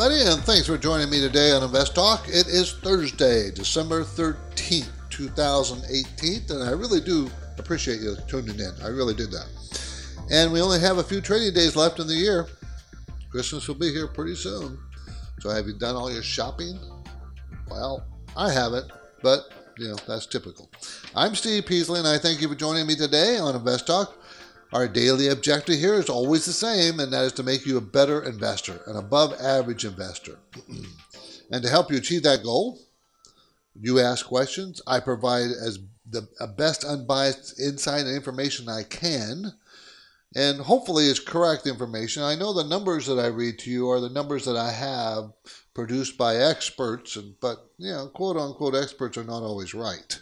Everybody, and thanks for joining me today on Invest Talk. It is Thursday, December 13th, 2018, and I really do appreciate you tuning in. I really did that. And we only have a few trading days left in the year. Christmas will be here pretty soon. So have you done all your shopping? Well, I haven't, but you know, that's typical. I'm Steve Peasley, and I thank you for joining me today on Invest Talk. Our daily objective here is always the same, and that is to make you a better investor, an above average investor. and to help you achieve that goal, you ask questions. I provide as the best unbiased insight and information I can and hopefully it's correct information. I know the numbers that I read to you are the numbers that I have produced by experts, and but you know, quote unquote experts are not always right.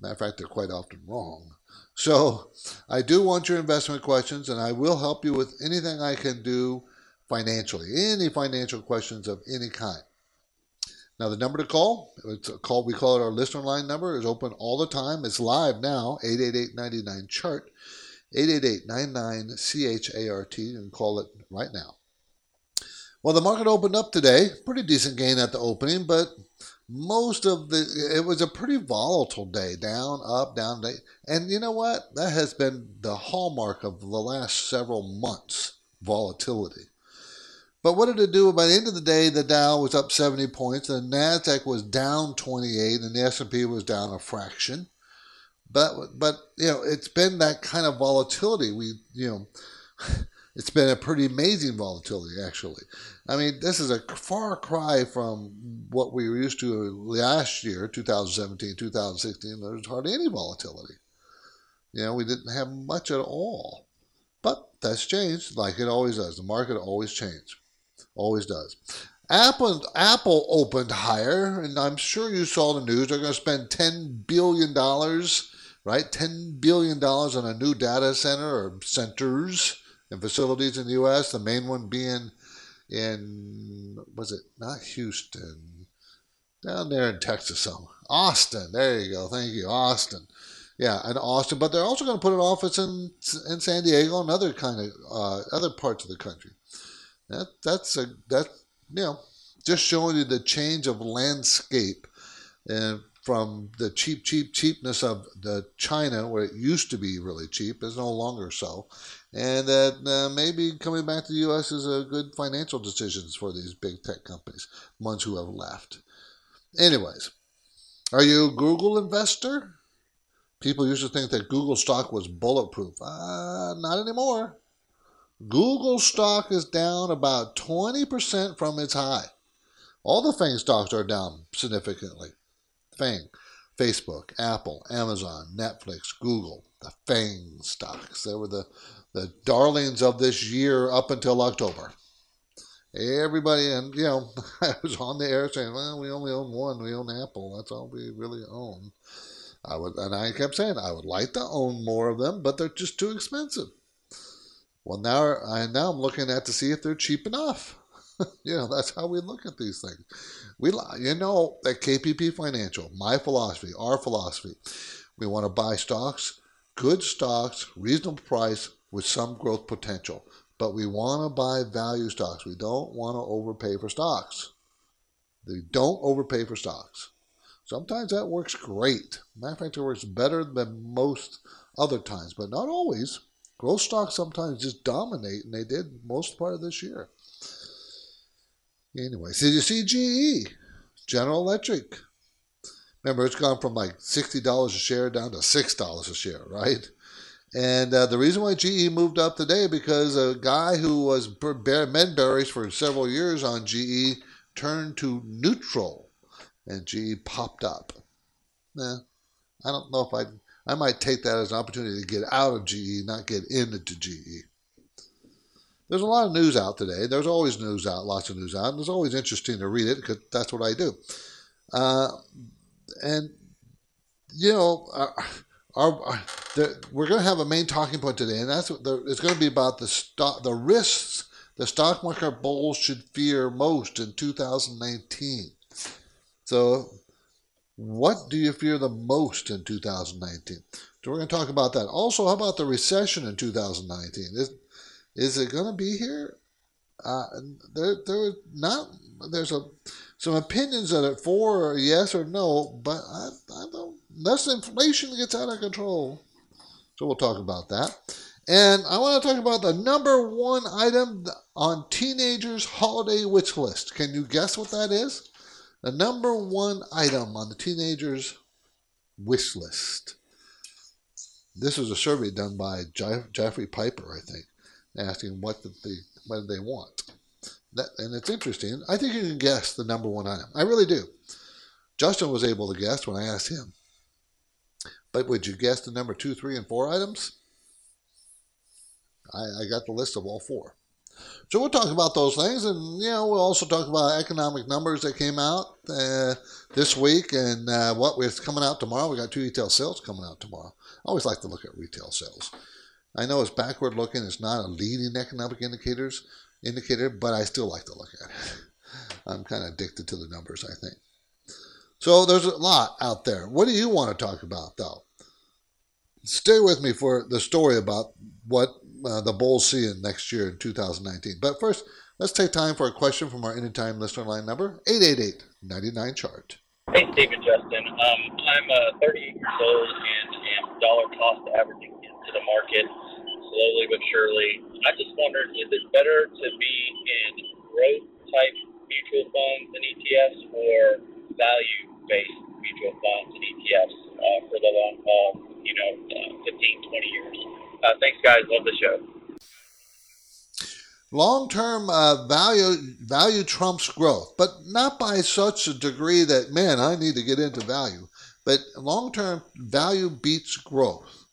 Matter of fact, they're quite often wrong. So I do want your investment questions, and I will help you with anything I can do financially, any financial questions of any kind. Now the number to call, it's a call we call it our listener line number, is open all the time. It's live now, 888 chart. 888-99-CHART. You can call it right now. Well, the market opened up today. Pretty decent gain at the opening, but most of the it was a pretty volatile day down up down day. And you know what? That has been the hallmark of the last several months volatility. But what did it do? By the end of the day the dow was up 70 points the nasdaq was down 28 and the s&p was down a fraction. But but you know it's been that kind of volatility. We you know it's been a pretty amazing volatility actually. I mean this is a far cry from what we were used to last year, 2017, 2016. There was hardly any volatility. You know we didn't have much at all. But that's changed like it always does. The market always changes, always does. Apple, Apple opened higher, and I'm sure you saw the news. They're going to spend $10 billion right? $10 billion on a new data center or centers and facilities in the U.S., the main one being in, was it not Houston? Down there in Texas somewhere. Austin. There you go. Thank you. Austin. Yeah, in Austin. But they're also going to put an office in in San Diego and other kind of uh, other parts of the country. That that's a that you know just showing you the change of landscape and from the cheap, cheap, cheapness of the China, where it used to be really cheap, is no longer so, and that uh, maybe coming back to the U.S. is a good financial decision for these big tech companies, ones who have left. Anyways, are you a Google investor? People used to think that Google stock was bulletproof. Uh, not anymore. Google stock is down about 20% from its high. All the FANG stocks are down significantly. FANG, Facebook, Apple, Amazon, Netflix, Google, the FANG stocks. They were the, the darlings of this year up until October. Everybody, and you know, I was on the air saying, well, we only own one. We own Apple. That's all we really own. I would, and I kept saying I would like to own more of them, but they're just too expensive. Well, now I now I'm looking at to see if they're cheap enough. you know, that's how we look at these things. We, you know, at KPP Financial, my philosophy, our philosophy, we want to buy stocks, good stocks, reasonable price with some growth potential. But we want to buy value stocks. We don't want to overpay for stocks. We don't overpay for stocks. Sometimes that works great. Matter of fact, it works better than most other times, but not always. Growth stocks sometimes just dominate, and they did most part of this year. Anyway, so you see GE, General Electric. Remember, it's gone from like $60 a share down to $6 a share, right? And uh, the reason why GE moved up today because a guy who was men bearish for several years on GE turned to neutral, and GE popped up. Nah, I don't know if I I might take that as an opportunity to get out of GE, not get into GE. there's a lot of news out today. There's always news out, lots of news out, and it's always interesting to read it because that's what I do. Uh, and you know, our, our, our the, we're going to have a main talking point today, and that's the, it's going to be about the stock, the risks the stock market bulls should fear most in 2019. So, what do you fear the most in 2019? So we're going to talk about that. Also, how about the recession in 2019? Is, is it going to be here? Uh, there, there not. There's a some opinions that are for or yes or no, but I, I don't. Unless inflation gets out of control, so we'll talk about that. And I want to talk about the number one item on teenagers' holiday wish list. Can you guess what that is? The number one item on the teenagers' wish list. This was a survey done by Jeffrey Piper, I think, asking what they what they want. That, and it's interesting. I think you can guess the number one item. I really do. Justin was able to guess when I asked him. But would you guess the number two, three, and four items? I, I got the list of all four. So we'll talk about those things, and you know we'll also talk about economic numbers that came out uh, this week and uh, what is coming out tomorrow. We got two retail sales coming out tomorrow. I always like to look at retail sales. I know it's backward looking; it's not a leading economic indicators indicator, but I still like to look at it. I'm kind of addicted to the numbers, I think. So there's a lot out there. What do you want to talk about, though? Stay with me for the story about what uh, the Bulls see in next year in 2019. But first, let's take time for a question from our anytime listener line number 888 99 chart. Hey, Stephen Justin. Um, I'm uh, 38 years old and am dollar cost averaging into the market slowly but surely. I just wondered, is it better to be in growth type mutual funds and ETFs or value based mutual funds and ETFs uh, for the long haul, you know, uh, 15, 20 years? Uh, thanks, guys. Love the show. Long-term uh, value value trumps growth, but not by such a degree that man, I need to get into value. But long-term value beats growth.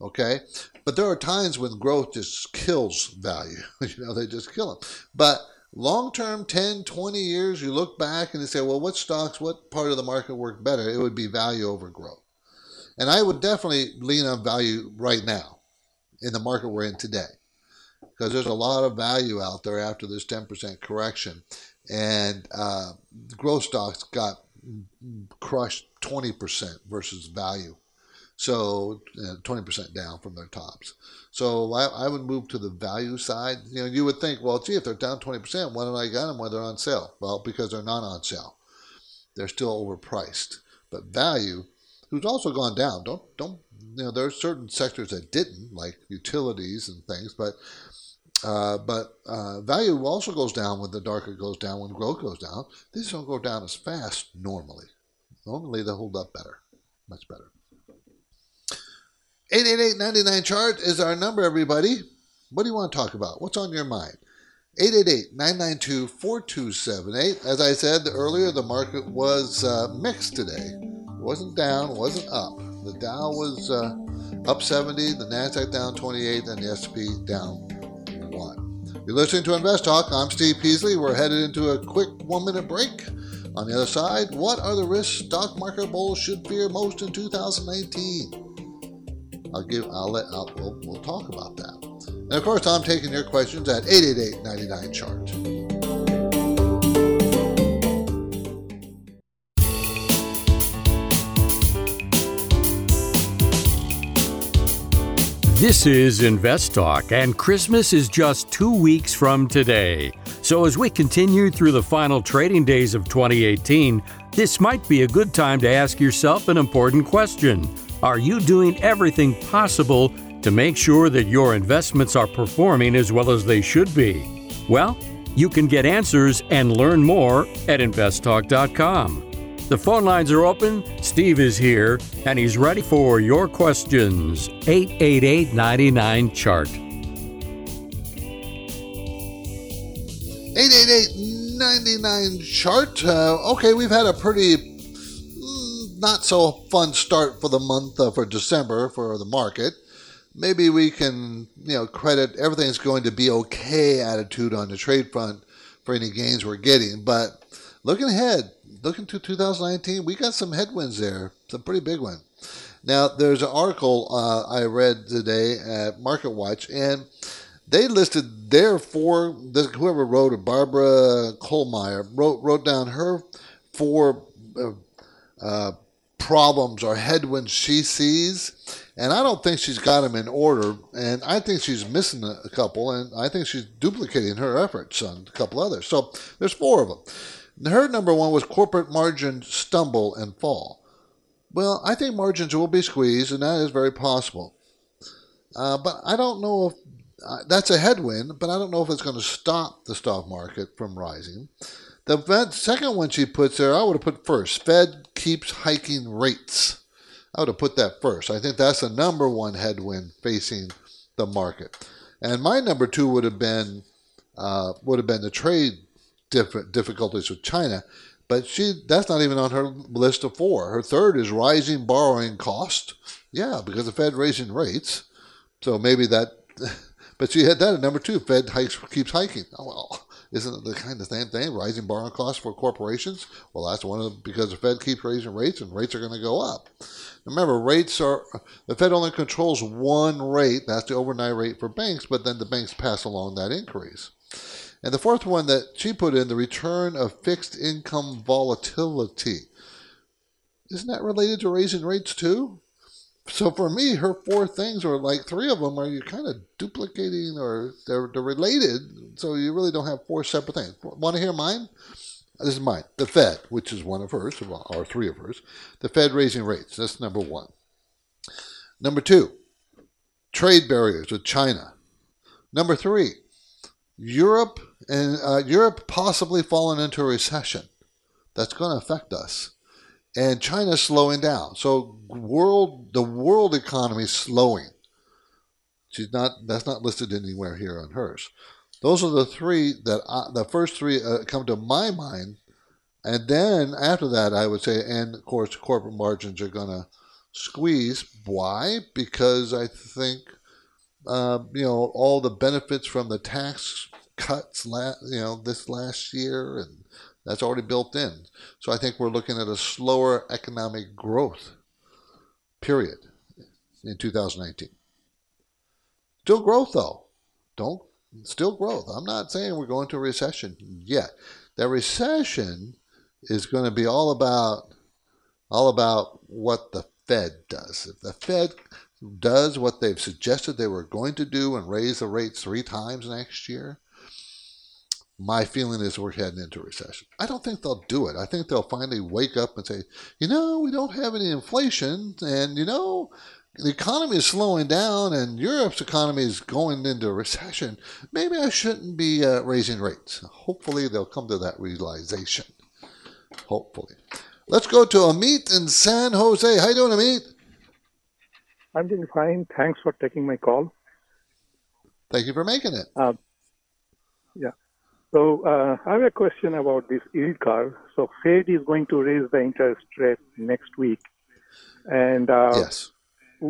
Okay, but there are times when growth just kills value. you know, they just kill them. But long term 10 20 years you look back and you say well what stocks what part of the market worked better it would be value over growth and i would definitely lean on value right now in the market we're in today. Because there's a lot of value out there after this 10% correction. And uh, growth stocks got crushed 20% versus value. So uh, 20% down from their tops. So I, I, would move to the value side. You know, you would think, well, gee, if they're down 20%, why don't I get them when they're on sale? Well, because they're not on sale. They're still overpriced. But value, who's also gone down, don't don't you know, there are certain sectors that didn't, like utilities and things, but uh, but uh, value also goes down when the darker goes down, when growth goes down. These don't go down as fast normally. Normally they hold up better, much better. 888-99 chart is our number, everybody. What do you want to talk about? What's on your mind? 888-992-4278. As I said earlier, the market was uh, mixed today. It wasn't down, wasn't up. The Dow was uh, up 70, the Nasdaq down 28, and the S&P down 1. You're listening to Invest Talk. I'm Steve Peasley. We're headed into a quick one-minute break. On the other side, what are the risks stock market bulls should fear most in 2019? I'll give. I'll let. I'll, we'll, we'll talk about that. And of course, I'm taking your questions at 888-99 chart. This is Invest Talk, and Christmas is just two weeks from today. So, as we continue through the final trading days of 2018, this might be a good time to ask yourself an important question Are you doing everything possible to make sure that your investments are performing as well as they should be? Well, you can get answers and learn more at investtalk.com. The phone lines are open. Steve is here, and he's ready for your questions. 888 99 Chart. 888 99 Chart. Uh, okay, we've had a pretty not so fun start for the month uh, for December for the market. maybe we can, you know, credit everything's going to be okay attitude on the trade front for any gains we're getting. But looking ahead, looking to 2019, we got some headwinds there, some pretty big one. Now, there's an article uh, I read today at MarketWatch, and they listed their four. Whoever wrote it, Barbara Kollmeyer, wrote wrote down her four uh, uh, problems or headwinds she sees, and I don't think she's got them in order. And I think she's missing a couple, and I think she's duplicating her efforts on a couple others. So there's four of them. Her number one was corporate margin stumble and fall. Well, I think margins will be squeezed, and that is very possible. Uh, but I don't know if uh, that's a headwind, but I don't know if it's going to stop the stock market from rising. The Fed, second one she puts there, I would have put first. Fed keeps hiking rates. I would have put that first. I think that's the number one headwind facing the market. And my number two would have been uh, would have been the trade difficulties with China. But she that's not even on her list of four. Her third is rising borrowing cost. Yeah, because the Fed raising rates. So maybe that but she had that at number two. Fed hikes keeps hiking. Oh well. Isn't the kind of same thing? Rising borrowing costs for corporations? Well, that's one of because the Fed keeps raising rates and rates are going to go up. Remember, rates are the Fed only controls one rate. That's the overnight rate for banks, but then the banks pass along that increase. And the fourth one that she put in, the return of fixed income volatility. Isn't that related to raising rates too? So for me, her four things are like three of them are you kind of duplicating or they're, they're related. So you really don't have four separate things. Want to hear mine? This is mine. The Fed, which is one of hers, or three of hers. The Fed raising rates. That's number one. Number two, trade barriers with China. Number three, Europe and uh, Europe possibly falling into a recession. That's going to affect us, and China's slowing down. So world, the world economy is slowing. She's not. That's not listed anywhere here on hers. Those are the three that I, the first three uh, come to my mind, and then after that, I would say, and of course, corporate margins are going to squeeze. Why? Because I think uh, you know all the benefits from the tax cuts, la- you know, this last year, and that's already built in. So I think we're looking at a slower economic growth period in 2019. Still growth though. Don't still growth. I'm not saying we're going to a recession yet. That recession is going to be all about all about what the Fed does. If the Fed does what they've suggested they were going to do and raise the rates three times next year, my feeling is we're heading into recession. I don't think they'll do it. I think they'll finally wake up and say, you know, we don't have any inflation, and you know, the economy is slowing down, and Europe's economy is going into recession. Maybe I shouldn't be uh, raising rates. Hopefully, they'll come to that realization. Hopefully. Let's go to Amit in San Jose. How you doing, Amit? I'm doing fine. Thanks for taking my call. Thank you for making it. Uh, yeah. So uh, I have a question about this yield curve. So Fed is going to raise the interest rate next week, and uh, yes,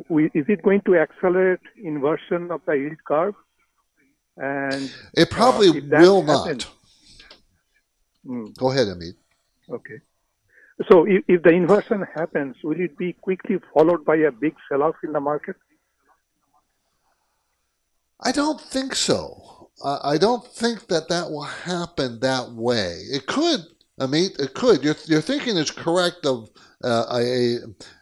we, is it going to accelerate inversion of the yield curve? And it probably uh, will happens, not. Mm, Go ahead, Amit. Okay. So if, if the inversion happens, will it be quickly followed by a big sell-off in the market? I don't think so. I don't think that that will happen that way. It could, I mean, it could. Your, your thinking is correct of uh, a,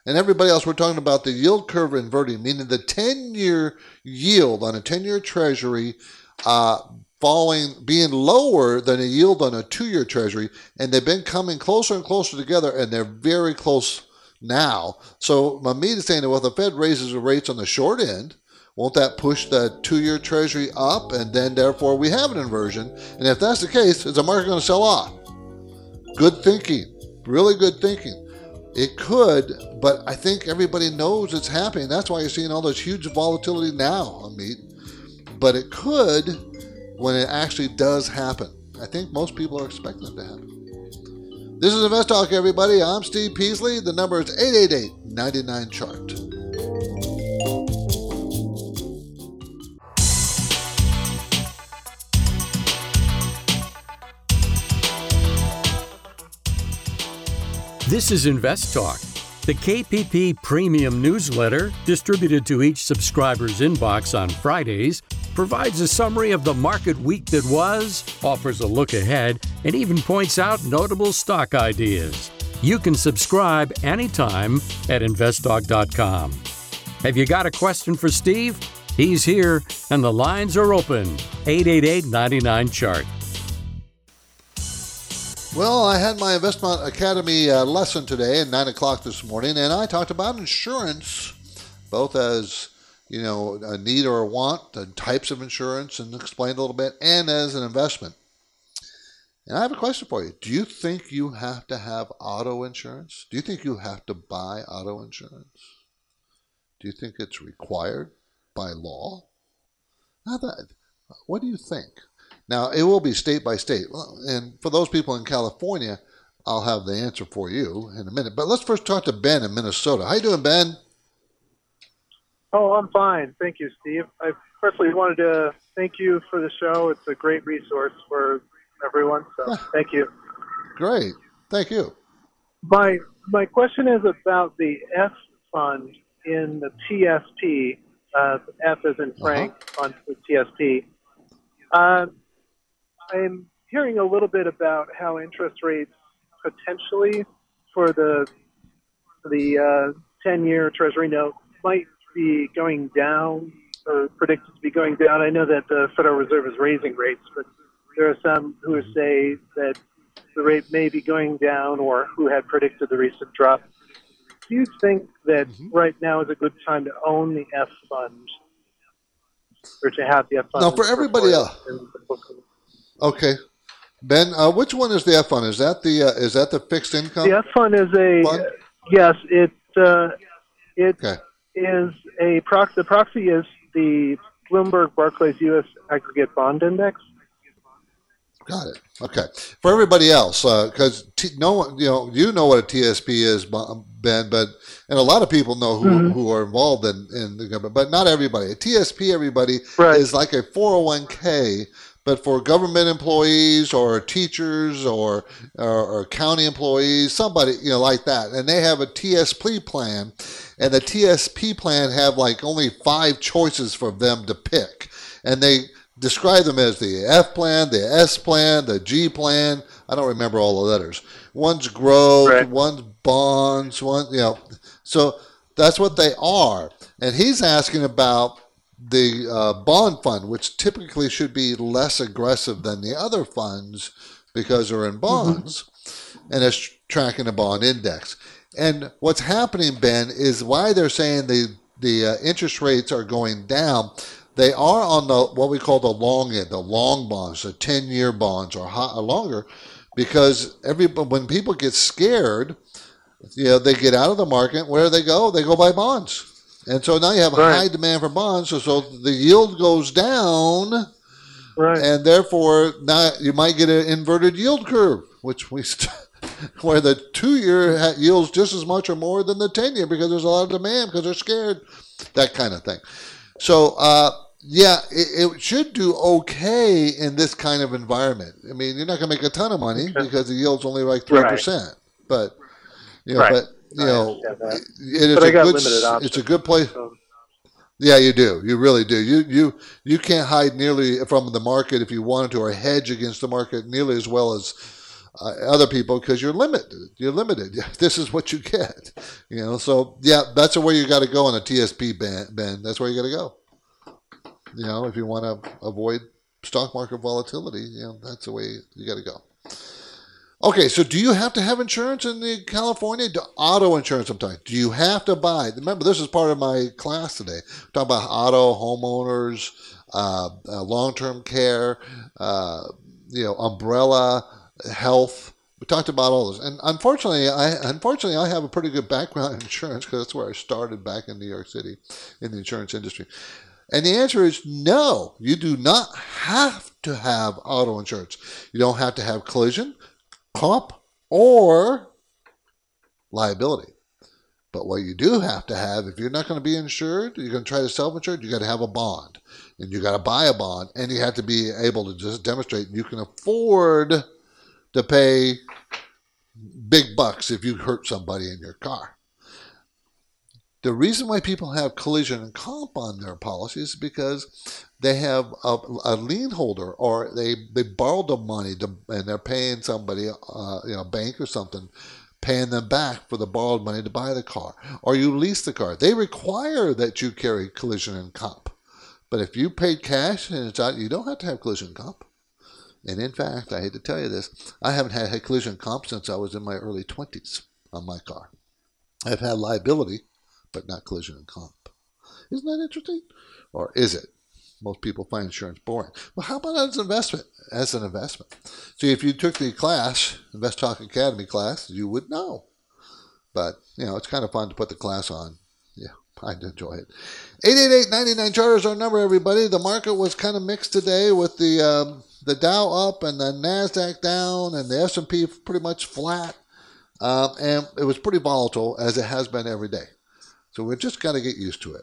and everybody else, we're talking about the yield curve inverting, meaning the 10 year yield on a 10 year treasury uh, falling, being lower than a yield on a two year treasury. And they've been coming closer and closer together, and they're very close now. So, Amit is saying that, well, the Fed raises the rates on the short end, won't that push the two year treasury up and then therefore we have an inversion? And if that's the case, is the market going to sell off? Good thinking, really good thinking. It could, but I think everybody knows it's happening. That's why you're seeing all this huge volatility now, Amit. But it could when it actually does happen. I think most people are expecting it to happen. This is Invest Talk, everybody. I'm Steve Peasley. The number is 888 99 Chart. This is Invest Talk, the KPP premium newsletter distributed to each subscriber's inbox on Fridays. Provides a summary of the market week that was, offers a look ahead, and even points out notable stock ideas. You can subscribe anytime at investtalk.com. Have you got a question for Steve? He's here, and the lines are open. 888 99 Chart. Well, I had my Investment Academy uh, lesson today at 9 o'clock this morning, and I talked about insurance, both as you know, a need or a want, the types of insurance, and explained a little bit, and as an investment. And I have a question for you. Do you think you have to have auto insurance? Do you think you have to buy auto insurance? Do you think it's required by law? That, what do you think? Now, it will be state by state. And for those people in California, I'll have the answer for you in a minute. But let's first talk to Ben in Minnesota. How you doing, Ben? Oh, I'm fine. Thank you, Steve. I personally wanted to thank you for the show. It's a great resource for everyone. So thank you. Great. Thank you. My my question is about the F fund in the TSP. Uh, F is in Frank uh-huh. on the TSP. Uh, I'm hearing a little bit about how interest rates potentially for the the uh, 10 year Treasury note might be going down or predicted to be going down. I know that the Federal Reserve is raising rates, but there are some who say that the rate may be going down or who had predicted the recent drop. Do you think that mm-hmm. right now is a good time to own the F fund or to have the F fund? Now, for everybody else. Okay. Ben, uh, which one is the F fund? Is that the uh, is that the fixed income? The F fund is a fund? yes. It uh, it okay is a proxy. The proxy is the Bloomberg Barclays U.S. Aggregate Bond Index. Got it. Okay. For everybody else, because uh, t- no one, you know, you know what a TSP is, Ben, but and a lot of people know who, mm-hmm. who are involved in, in the government, but not everybody. A TSP, everybody right. is like a 401k but for government employees or teachers or, or, or, county employees, somebody you know like that, and they have a TSP plan, and the TSP plan have like only five choices for them to pick, and they describe them as the F plan, the S plan, the G plan. I don't remember all the letters. One's growth, right. one's bonds, one you know. So that's what they are, and he's asking about the uh, bond fund, which typically should be less aggressive than the other funds because they're in mm-hmm. bonds mm-hmm. and it's tracking a bond index. And what's happening, Ben, is why they're saying the the uh, interest rates are going down. They are on the what we call the long end, the long bonds, the ten year bonds or, high, or longer, because every when people get scared, you know they get out of the market. Where do they go? They go buy bonds and so now you have a right. high demand for bonds, so, so the yield goes down, right. and therefore now you might get an inverted yield curve, which we st- where the two-year yields just as much or more than the ten-year because there's a lot of demand because they're scared, that kind of thing. So uh, yeah, it, it, should do okay in this kind of environment. I mean, you're not going to make a ton of money because the yield's only like three right. percent, but you know, but you know, it, it is a good. It's a good place. Yeah, you do. You really do. You you you can't hide nearly from the market if you wanted to, or hedge against the market nearly as well as uh, other people because you're limited. You're limited. This is what you get. You know. So yeah, that's the way you got to go on a TSP Ben. That's where you got to go. You know, if you want to avoid stock market volatility, you know, that's the way you got to go. Okay, so do you have to have insurance in the California? Auto insurance sometimes. Do you have to buy? Remember, this is part of my class today. Talk about auto, homeowners, uh, uh, long-term care, uh, you know, umbrella, health. We talked about all this, and unfortunately, I unfortunately I have a pretty good background in insurance because that's where I started back in New York City in the insurance industry. And the answer is no. You do not have to have auto insurance. You don't have to have collision comp or liability. But what you do have to have, if you're not going to be insured, you're going to try to self-insure, you got to have a bond, and you got to buy a bond, and you have to be able to just demonstrate you can afford to pay big bucks if you hurt somebody in your car. The reason why people have collision and comp on their policies is because they have a, a lien holder or they, they borrowed the money to, and they're paying somebody, uh, you know, a bank or something, paying them back for the borrowed money to buy the car. Or you lease the car. They require that you carry collision and comp. But if you paid cash and it's out, you don't have to have collision comp. And in fact, I hate to tell you this, I haven't had collision comp since I was in my early 20s on my car. I've had liability, but not collision and comp. Isn't that interesting? Or is it? Most people find insurance boring. Well, how about as an investment? As an investment. See, if you took the class, Invest Talk Academy class, you would know. But, you know, it's kind of fun to put the class on. Yeah, I'd enjoy it. 888-99 Charter is our number, everybody. The market was kind of mixed today with the um, the Dow up and the Nasdaq down and the S&P pretty much flat. Um, and it was pretty volatile as it has been every day. So we've just got to get used to it.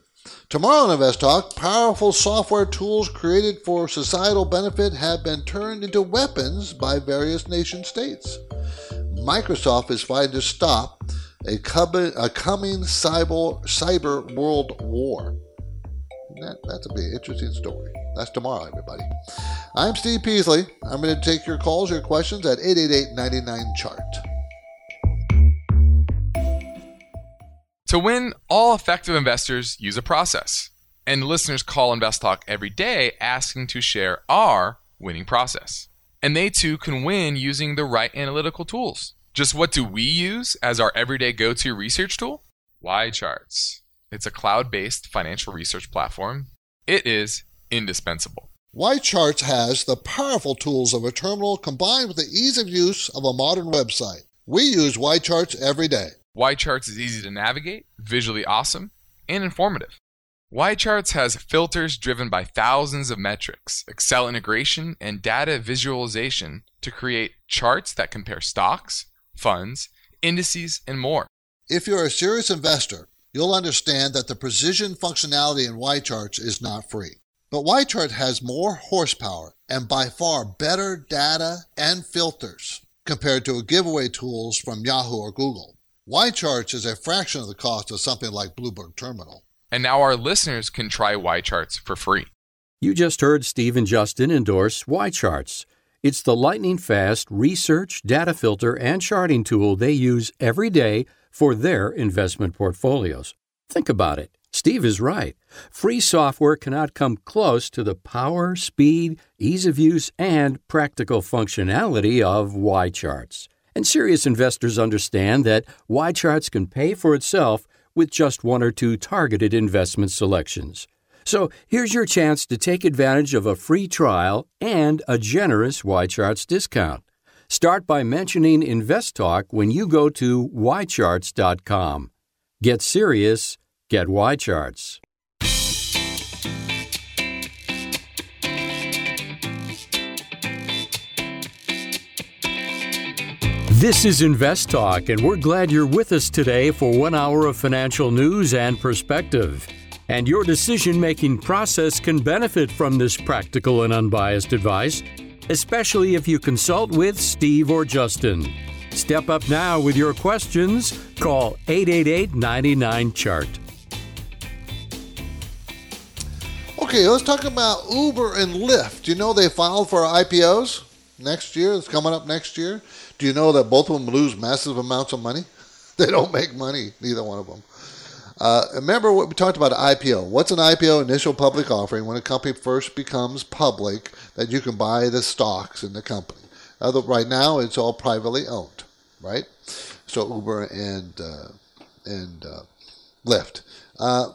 Tomorrow on Invest Talk, powerful software tools created for societal benefit have been turned into weapons by various nation states. Microsoft is fighting to stop a, coming cyber, cyber world war. That, that's a big interesting story. That's tomorrow, everybody. I'm Steve Peasley. I'm going to take your calls, your questions at 888 99 Chart. To win, all effective investors use a process. And listeners call Invest Talk every day asking to share our winning process. And they too can win using the right analytical tools. Just what do we use as our everyday go to research tool? YCharts. It's a cloud based financial research platform. It is indispensable. YCharts has the powerful tools of a terminal combined with the ease of use of a modern website. We use YCharts every day. YCharts is easy to navigate, visually awesome, and informative. YCharts has filters driven by thousands of metrics, Excel integration, and data visualization to create charts that compare stocks, funds, indices, and more. If you're a serious investor, you'll understand that the precision functionality in YCharts is not free. But YChart has more horsepower and by far better data and filters compared to giveaway tools from Yahoo or Google. YCharts is a fraction of the cost of something like Bloomberg Terminal. And now our listeners can try YCharts for free. You just heard Steve and Justin endorse YCharts. It's the lightning fast research, data filter, and charting tool they use every day for their investment portfolios. Think about it. Steve is right. Free software cannot come close to the power, speed, ease of use, and practical functionality of YCharts. And serious investors understand that YCharts can pay for itself with just one or two targeted investment selections. So here's your chance to take advantage of a free trial and a generous YCharts discount. Start by mentioning InvestTalk when you go to ycharts.com. Get serious, get YCharts. This is Invest Talk, and we're glad you're with us today for one hour of financial news and perspective. And your decision making process can benefit from this practical and unbiased advice, especially if you consult with Steve or Justin. Step up now with your questions. Call 888 99 Chart. Okay, let's talk about Uber and Lyft. You know they filed for IPOs next year? It's coming up next year. Do you know that both of them lose massive amounts of money? They don't make money, neither one of them. Uh, remember what we talked about IPO. What's an IPO? Initial public offering when a company first becomes public that you can buy the stocks in the company. Other, right now, it's all privately owned, right? So Uber and uh, and uh, Lyft. Uh,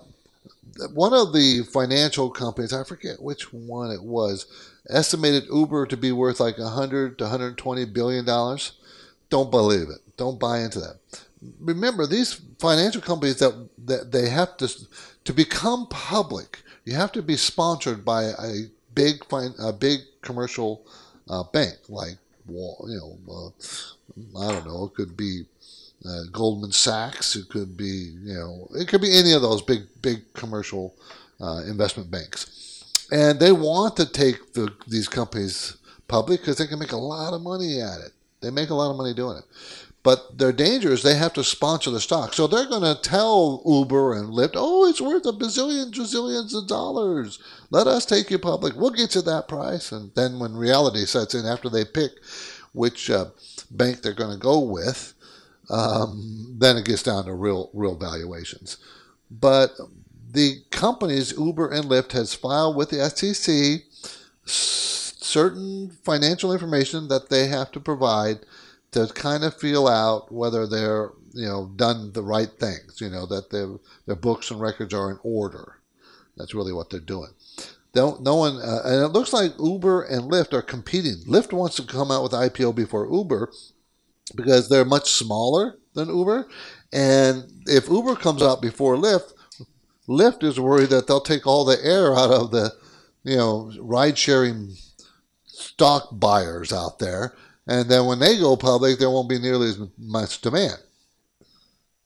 one of the financial companies, I forget which one it was, estimated Uber to be worth like 100 to 120 billion dollars. Don't believe it. Don't buy into that. Remember, these financial companies that, that they have to to become public, you have to be sponsored by a big a big commercial uh, bank like you know uh, I don't know it could be uh, Goldman Sachs it could be you know it could be any of those big big commercial uh, investment banks and they want to take the, these companies public because they can make a lot of money at it. They make a lot of money doing it. But their danger is they have to sponsor the stock. So they're going to tell Uber and Lyft, oh, it's worth a bazillion, trillions of dollars. Let us take you public. We'll get you that price. And then when reality sets in after they pick which uh, bank they're going to go with, um, then it gets down to real, real valuations. But the companies, Uber and Lyft, has filed with the SEC certain financial information that they have to provide to kind of feel out whether they're you know done the right things you know that their their books and records are in order. That's really what they're doing. Don't no one uh, and it looks like uber and lyft are competing. Lyft wants to come out with ipo before uber because they're much smaller than uber. And if uber comes out before lyft lyft is worried that they'll take all the air out of the you know ride sharing stock buyers out there and then when they go public, there won't be nearly as much demand.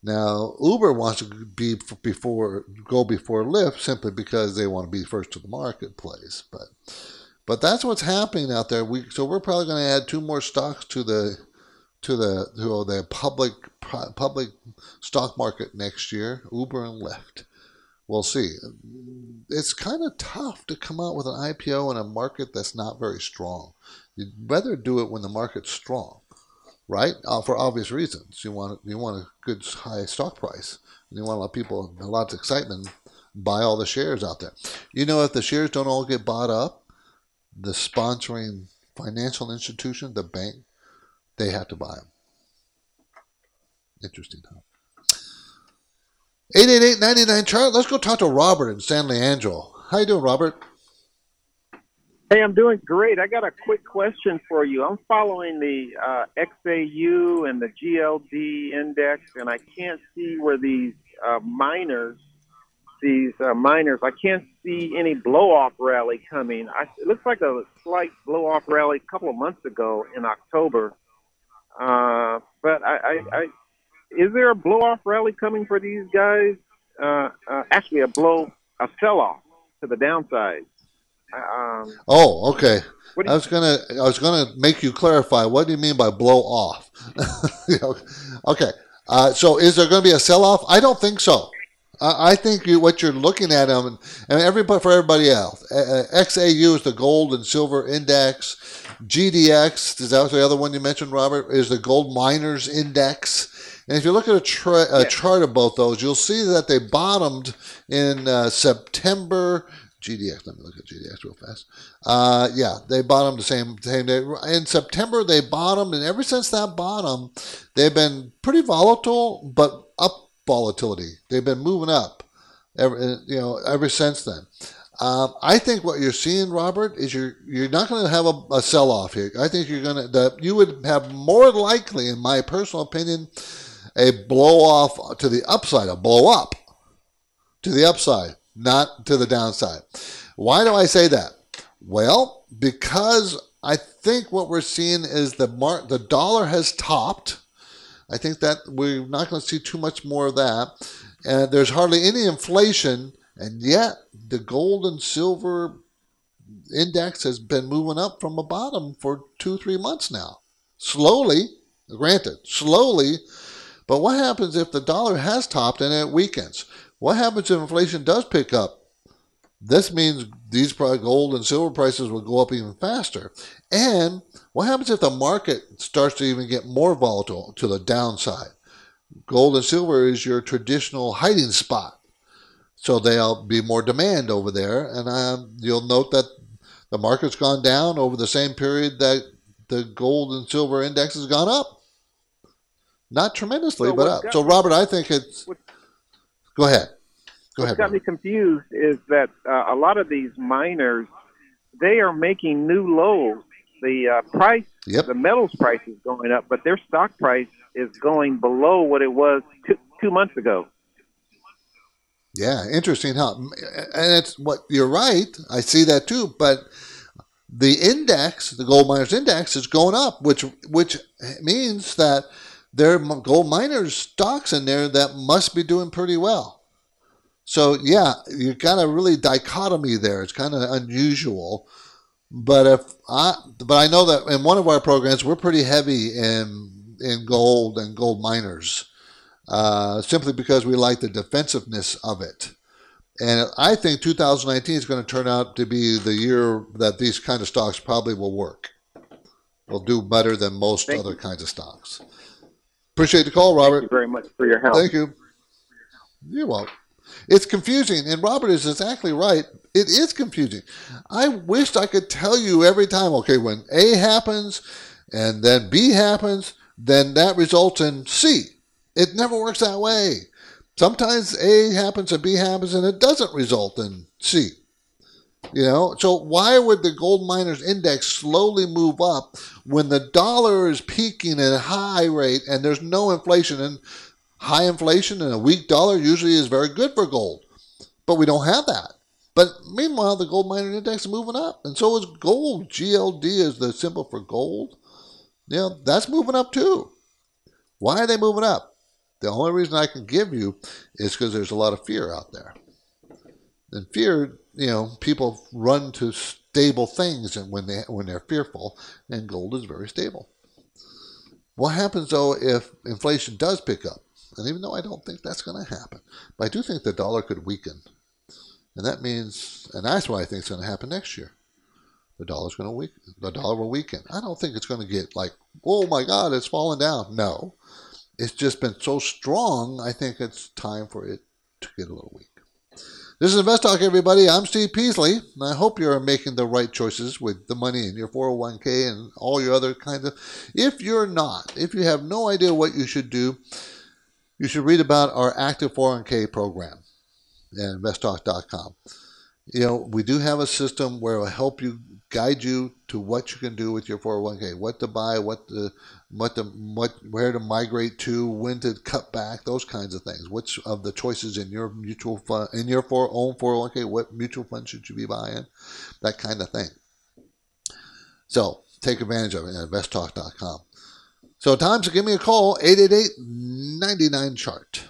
Now, Uber wants to be before go before Lyft simply because they want to be first to the marketplace. But but that's what's happening out there. We so we're probably going to add two more stocks to the to the to the public public stock market next year. Uber and Lyft. We'll see. It's kind of tough to come out with an IPO in a market that's not very strong. You'd rather do it when the market's strong, right? Uh, for obvious reasons. You want you want a good high stock price, and you want a lot of people, a lot of excitement, buy all the shares out there. You know, if the shares don't all get bought up, the sponsoring financial institution, the bank, they have to buy them. Interesting, huh? 888-99 chart. Let's go talk to Robert in San Leandro. How you doing, Robert? Hey, I'm doing great. I got a quick question for you. I'm following the uh, XAU and the GLD index, and I can't see where these uh, miners, these uh, miners, I can't see any blow-off rally coming. I, it looks like a slight blow-off rally a couple of months ago in October, uh, but I, I, I, is there a blow-off rally coming for these guys? Uh, uh, actually, a blow, a sell-off to the downside. Um, oh, okay. I was gonna I was gonna make you clarify. What do you mean by blow off? okay. Uh, so is there going to be a sell off? I don't think so. I, I think you, what you're looking at them, um, and everybody for everybody else. Uh, XAU is the gold and silver index. GDX is that the other one you mentioned, Robert? Is the gold miners index. And if you look at a, tra- a chart of both those, you'll see that they bottomed in uh, September GDX. Let me look at GDX real fast. Uh, yeah, they bottomed the same same day in September. They bottomed, and ever since that bottom, they've been pretty volatile, but up volatility. They've been moving up, ever you know ever since then. Um, I think what you're seeing, Robert, is you're you're not going to have a, a sell off here. I think you're going to you would have more likely, in my personal opinion, a blow off to the upside, a blow up to the upside not to the downside. Why do I say that? Well, because I think what we're seeing is the mar- the dollar has topped. I think that we're not going to see too much more of that. And there's hardly any inflation, and yet the gold and silver index has been moving up from a bottom for two, three months now. Slowly, granted, slowly. But what happens if the dollar has topped and it weakens? What happens if inflation does pick up? This means these gold and silver prices will go up even faster. And what happens if the market starts to even get more volatile to the downside? Gold and silver is your traditional hiding spot. So there'll be more demand over there. And um, you'll note that the market's gone down over the same period that the gold and silver index has gone up. Not tremendously, so but up. so, Robert, I think it's. Go ahead. Go ahead. What got me confused is that uh, a lot of these miners, they are making new lows. The uh, price, yep. the metals price is going up, but their stock price is going below what it was two, two months ago. Yeah, interesting, huh? And it's what you're right. I see that too, but the index, the gold miners index, is going up, which which means that there are gold miners stocks in there that must be doing pretty well. So yeah, you got a really dichotomy there. It's kind of unusual. But if I, but I know that in one of our programs we're pretty heavy in in gold and gold miners, uh, simply because we like the defensiveness of it. And I think 2019 is going to turn out to be the year that these kind of stocks probably will work. Will do better than most Thank other you. kinds of stocks. Appreciate the call, Robert. Thank you very much for your help. Thank you. You're welcome. It's confusing, and Robert is exactly right. It is confusing. I wished I could tell you every time, okay, when A happens and then B happens, then that results in C. It never works that way. Sometimes A happens and B happens, and it doesn't result in C. You know, so why would the gold miners index slowly move up when the dollar is peaking at a high rate and there's no inflation? And high inflation and a weak dollar usually is very good for gold, but we don't have that. But meanwhile, the gold mining index is moving up, and so is gold. GLD is the symbol for gold. You know, that's moving up too. Why are they moving up? The only reason I can give you is because there's a lot of fear out there. And fear, you know, people run to stable things and when they when they're fearful, and gold is very stable. What happens though if inflation does pick up? And even though I don't think that's going to happen, but I do think the dollar could weaken. And that means, and that's what I think is going to happen next year. The dollar's going to weaken. The dollar will weaken. I don't think it's going to get like, oh my God, it's falling down. No, it's just been so strong. I think it's time for it to get a little weak. This is Invest Talk, everybody. I'm Steve Peasley, and I hope you're making the right choices with the money in your 401k and all your other kinds of. If you're not, if you have no idea what you should do, you should read about our active 401k program at investtalk.com. You know, we do have a system where it will help you guide you to what you can do with your 401k, what to buy, what to what to what where to migrate to, when to cut back, those kinds of things. Which of the choices in your mutual fund in your own 401k, what mutual fund should you be buying? That kind of thing. So take advantage of it at investtalk.com. So time to give me a call, 888-99 chart.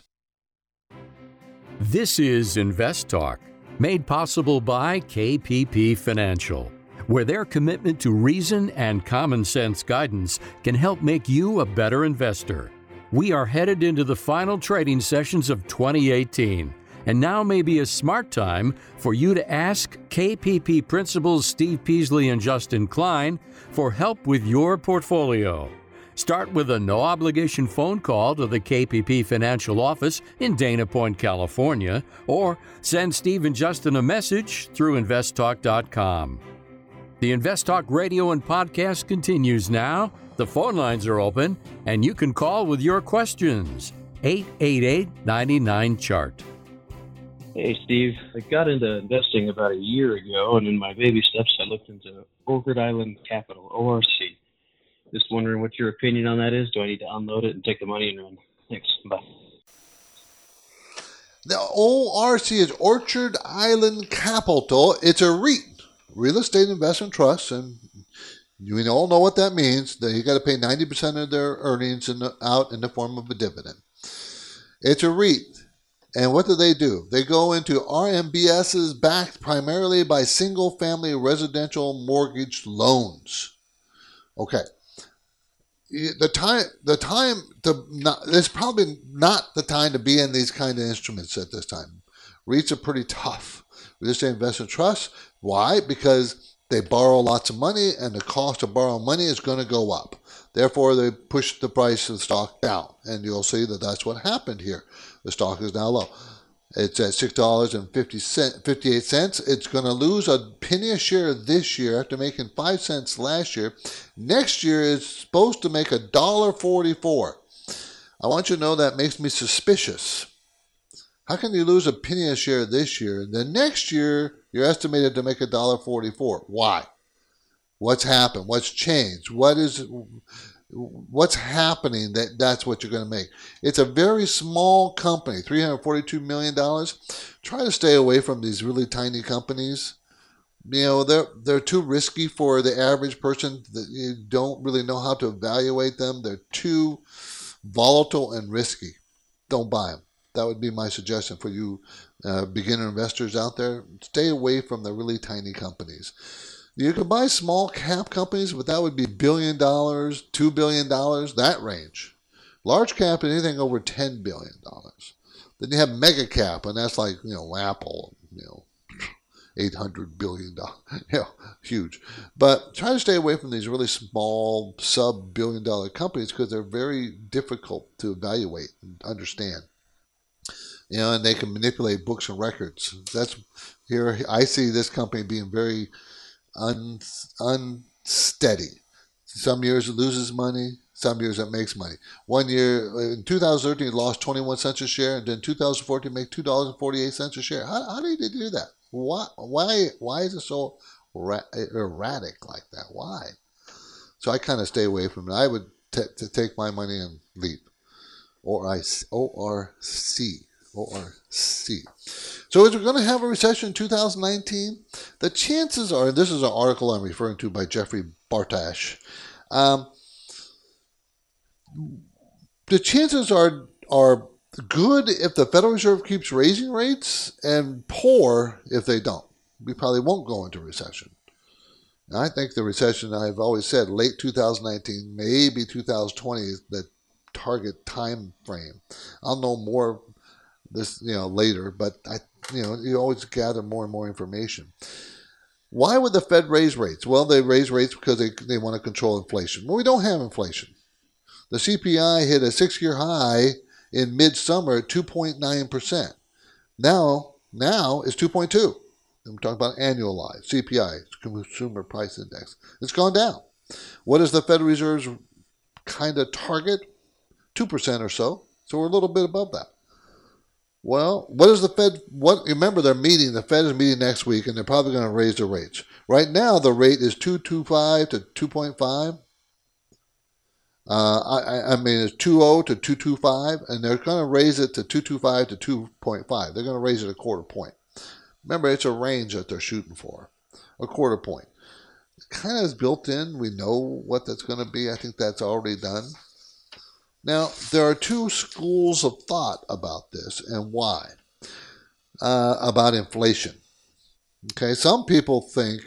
This is Invest Talk, made possible by KPP Financial, where their commitment to reason and common sense guidance can help make you a better investor. We are headed into the final trading sessions of 2018, and now may be a smart time for you to ask KPP principals Steve Peasley and Justin Klein for help with your portfolio. Start with a no obligation phone call to the KPP Financial Office in Dana Point, California, or send Steve and Justin a message through investtalk.com. The Invest Talk radio and podcast continues now. The phone lines are open, and you can call with your questions. 888 99 Chart. Hey, Steve. I got into investing about a year ago, and in my baby steps, I looked into Orchard Island Capital, ORC. Just wondering what your opinion on that is. Do I need to unload it and take the money and run? Thanks. Bye. The ORC is Orchard Island Capital. It's a REIT, real estate investment trusts, and we all know what that means. You got to pay ninety percent of their earnings in the, out in the form of a dividend. It's a REIT, and what do they do? They go into RMBSs backed primarily by single-family residential mortgage loans. Okay, the time the time to not it's probably not the time to be in these kind of instruments at this time. REITs are pretty tough. Real estate investment trusts. Why? Because they borrow lots of money and the cost of borrowing money is going to go up. Therefore, they push the price of the stock down, and you'll see that that's what happened here. The stock is now low. It's at six dollars and fifty cent, fifty-eight cents. It's going to lose a penny a share this year after making five cents last year. Next year is supposed to make a dollar forty-four. I want you to know that makes me suspicious. How can you lose a penny a share this year? The next year you're estimated to make a dollar forty-four. Why? What's happened? What's changed? What is what's happening that that's what you're going to make it's a very small company 342 million dollars try to stay away from these really tiny companies you know they're they're too risky for the average person that you don't really know how to evaluate them they're too volatile and risky don't buy them that would be my suggestion for you uh, beginner investors out there stay away from the really tiny companies You could buy small cap companies, but that would be billion dollars, two billion dollars, that range. Large cap, anything over ten billion dollars. Then you have mega cap, and that's like you know Apple, you know, eight hundred billion dollars, huge. But try to stay away from these really small sub billion dollar companies because they're very difficult to evaluate and understand. You know, and they can manipulate books and records. That's here. I see this company being very un, unsteady. Some years it loses money, some years it makes money. One year in 2013 it lost 21 cents a share, and then 2014 made two dollars and 48 cents a share. How, how did they do that? Why why why is it so erratic like that? Why? So I kind of stay away from it. I would t- to take my money and leave, or I O R C O R C. So is we going to have a recession in 2019? The chances are, this is an article I'm referring to by Jeffry Bartash. Um, the chances are are good if the Federal Reserve keeps raising rates, and poor if they don't. We probably won't go into recession. I think the recession, I've always said, late 2019, maybe 2020 is the target time frame. I'll know more this, you know, later, but I you know, you always gather more and more information. Why would the Fed raise rates? Well, they raise rates because they, they want to control inflation. Well, we don't have inflation. The CPI hit a six year high in midsummer at 2.9%. Now, now it's 2.2. I'm talking about annualized CPI, Consumer Price Index. It's gone down. What is the Federal Reserve's kind of target? 2% or so. So we're a little bit above that. Well, what is the Fed? What remember they're meeting. The Fed is meeting next week, and they're probably going to raise the rates. Right now, the rate is two two five to two point five. Uh, I, I mean, it's 2.0 to 2.25, and they're going to raise it to 2.25 to 2.5. They're going to raise it a quarter point. Remember, it's a range that they're shooting for, a quarter point. It kind of is built in. We know what that's going to be. I think that's already done. Now, there are two schools of thought about this and why. Uh, about inflation. Okay, some people think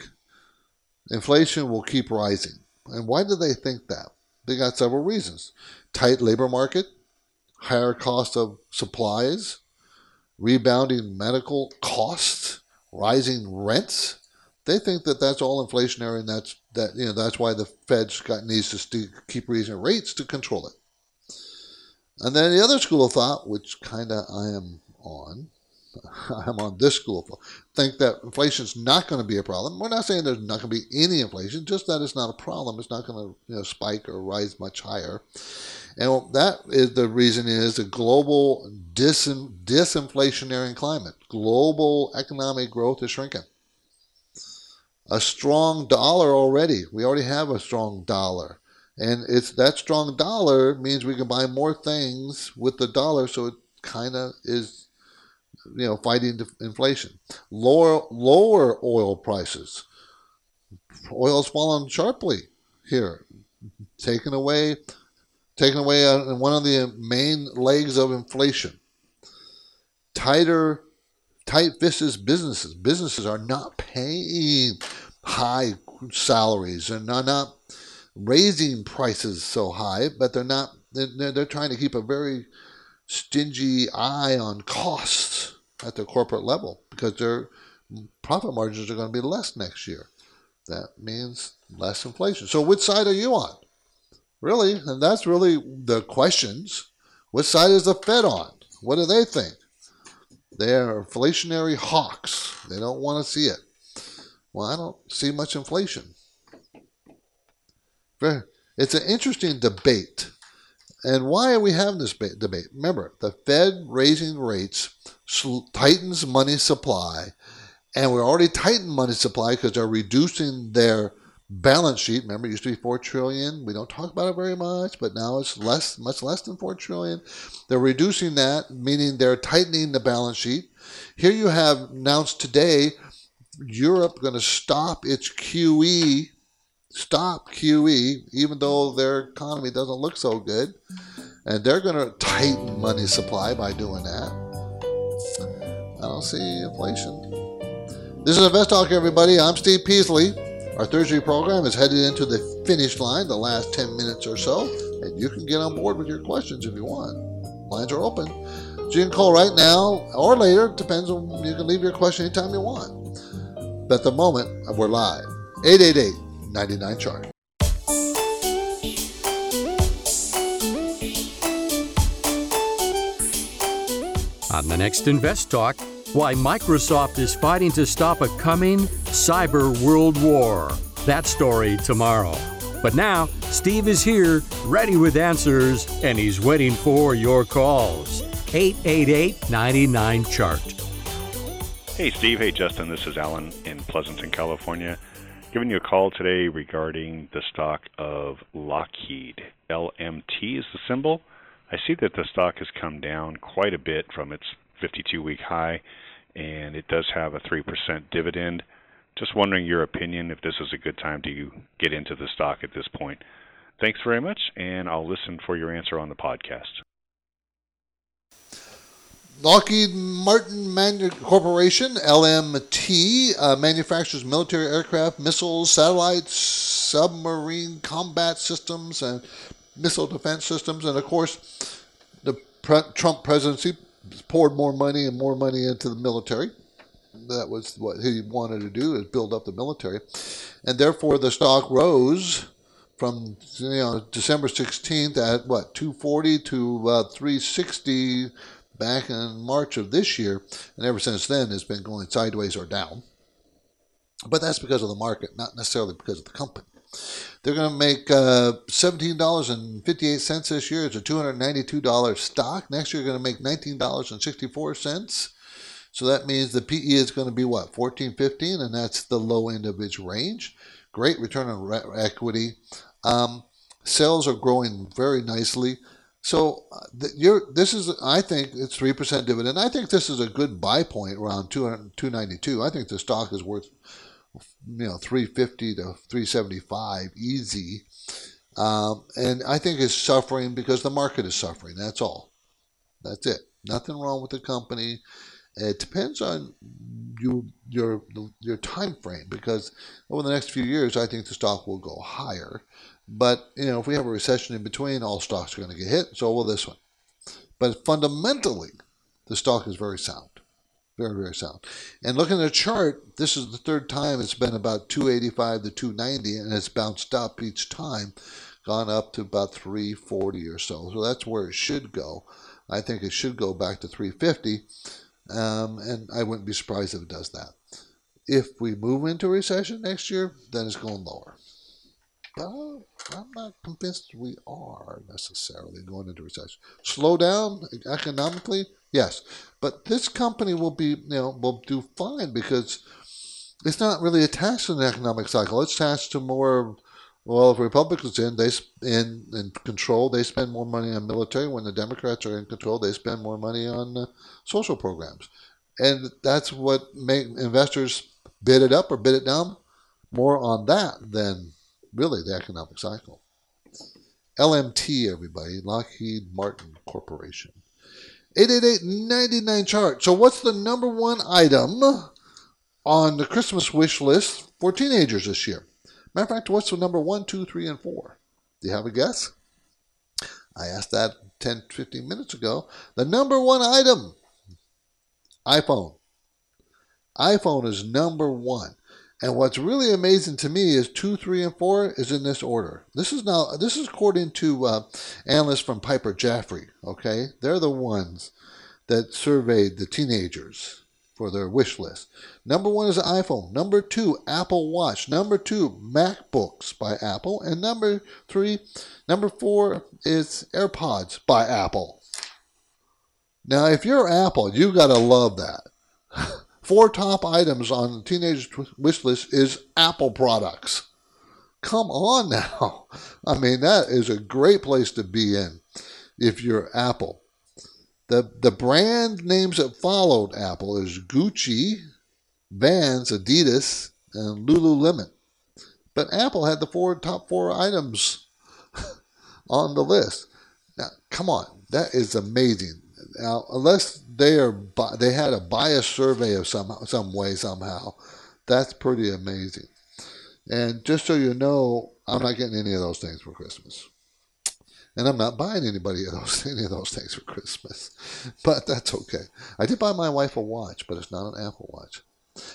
inflation will keep rising. And why do they think that? They got several reasons tight labor market, higher cost of supplies, rebounding medical costs, rising rents. They think that that's all inflationary, and that's that you know that's why the Fed's needs to st- keep raising rates to control it. And then the other school of thought, which kind of I am on, I'm on this school of thought, think that inflation is not going to be a problem. We're not saying there's not going to be any inflation, just that it's not a problem. It's not going to you know, spike or rise much higher. And that is the reason is a global dis- disinflationary climate. Global economic growth is shrinking. A strong dollar already. We already have a strong dollar. And it's that strong dollar means we can buy more things with the dollar, so it kind of is, you know, fighting inflation. Lower lower oil prices. Oil's fallen sharply here, taken away, taken away uh, one of the main legs of inflation. Tighter, tight fisted businesses. Businesses are not paying high salaries and are not raising prices so high, but they're not. They're, they're trying to keep a very stingy eye on costs at the corporate level because their profit margins are going to be less next year. That means less inflation. So, which side are you on? Really, and that's really the questions. Which side is the Fed on? What do they think? They're inflationary hawks. They don't want to see it. Well, I don't see much inflation. It's an interesting debate. And why are we having this debate? Remember, the Fed raising rates tightens money supply, and we're already tightened money supply because they're reducing their balance sheet. Remember, it used to be four trillion. We don't talk about it very much, but now it's less, much less than four trillion. They're reducing that, meaning they're tightening the balance sheet. Here you have announced today, Europe going to stop its QE stop QE, even though their economy doesn't look so good. And they're going to tighten money supply by doing that. I don't see inflation. This is Invest Talk, everybody. I'm Steve Peasley. Our Thursday program is headed into the finish line, the last 10 minutes or so, and you can get on board with your questions if you want. Lines are open. So you can call right now or later, depends on you can leave your question anytime you want. But at the moment, we're live. 888 99 chart. On the next Invest Talk, why Microsoft is fighting to stop a coming cyber world war. That story tomorrow. But now, Steve is here, ready with answers, and he's waiting for your calls. 888 99 Chart. Hey, Steve. Hey, Justin. This is Alan in Pleasanton, California. Giving you a call today regarding the stock of Lockheed. LMT is the symbol. I see that the stock has come down quite a bit from its 52 week high, and it does have a 3% dividend. Just wondering your opinion if this is a good time to get into the stock at this point. Thanks very much, and I'll listen for your answer on the podcast. Lockheed Martin Corporation, LMT, uh, manufactures military aircraft, missiles, satellites, submarine combat systems, and missile defense systems. And of course, the pre- Trump presidency poured more money and more money into the military. That was what he wanted to do is build up the military, and therefore the stock rose from you know December 16th at what 240 to uh, 360 back in March of this year, and ever since then has been going sideways or down. But that's because of the market, not necessarily because of the company. They're going to make uh, $17.58 this year. It's a $292 stock. Next year, going to make $19.64. So that means the PE is going to be what, 14, 15, and that's the low end of its range. Great return on equity. Um, sales are growing very nicely. So uh, this is, I think it's 3% dividend. I think this is a good buy point around 292. I think the stock is worth you know 350 to 375 easy. Um, and i think it's suffering because the market is suffering. That's all. That's it. Nothing wrong with the company. It depends on you your your time frame because over the next few years i think the stock will go higher but you know if we have a recession in between all stocks are going to get hit so will this one but fundamentally the stock is very sound very, very sound. And looking at the chart, this is the third time it's been about 285 to 290, and it's bounced up each time, gone up to about 340 or so. So that's where it should go. I think it should go back to 350, um, and I wouldn't be surprised if it does that. If we move into recession next year, then it's going lower. But I'm not convinced we are necessarily going into recession. Slow down economically, yes, but this company will be, you know, will do fine because it's not really attached to an economic cycle. It's attached to more. Well, if Republicans in they in in control, they spend more money on military. When the Democrats are in control, they spend more money on uh, social programs, and that's what make investors bid it up or bid it down more on that than really the economic cycle. LMT, everybody, Lockheed Martin Corporation. 888-99 chart. So what's the number one item on the Christmas wish list for teenagers this year? Matter of fact, what's the number one, two, three, and four? Do you have a guess? I asked that 10, 15 minutes ago. The number one item, iPhone. iPhone is number one. And what's really amazing to me is two, three, and four is in this order. This is now this is according to uh, analysts from Piper Jaffray. Okay, they're the ones that surveyed the teenagers for their wish list. Number one is iPhone. Number two, Apple Watch. Number two, MacBooks by Apple. And number three, number four is AirPods by Apple. Now, if you're Apple, you gotta love that. Four top items on teenage wish list is Apple products. Come on now. I mean, that is a great place to be in if you're Apple. The, the brand names that followed Apple is Gucci, Vans, Adidas, and Lululemon. But Apple had the four top four items on the list. Now, come on, that is amazing. Now, unless they are they had a bias survey of some some way somehow, that's pretty amazing. And just so you know, I'm not getting any of those things for Christmas. And I'm not buying anybody of those any of those things for Christmas. But that's okay. I did buy my wife a watch, but it's not an Apple Watch.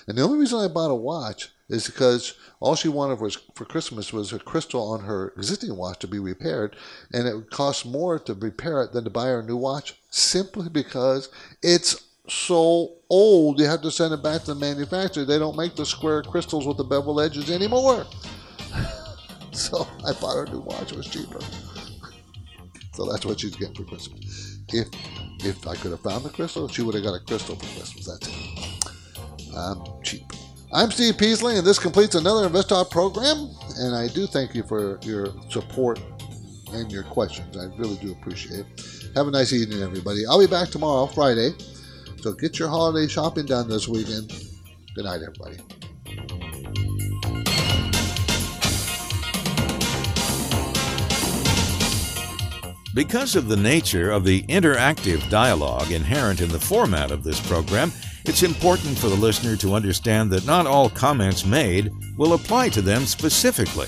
And the only reason I bought a watch is because all she wanted was for Christmas was a crystal on her existing watch to be repaired, and it would cost more to repair it than to buy her a new watch, simply because it's so old. You have to send it back to the manufacturer. They don't make the square crystals with the bevel edges anymore. so I bought her a new watch. It was cheaper. so that's what she's getting for Christmas. If if I could have found the crystal, she would have got a crystal for Christmas. That's it. I'm cheap. I'm Steve Peasley, and this completes another InvestTalk program. And I do thank you for your support and your questions. I really do appreciate it. Have a nice evening, everybody. I'll be back tomorrow, Friday. So get your holiday shopping done this weekend. Good night, everybody. Because of the nature of the interactive dialogue inherent in the format of this program, it's important for the listener to understand that not all comments made will apply to them specifically.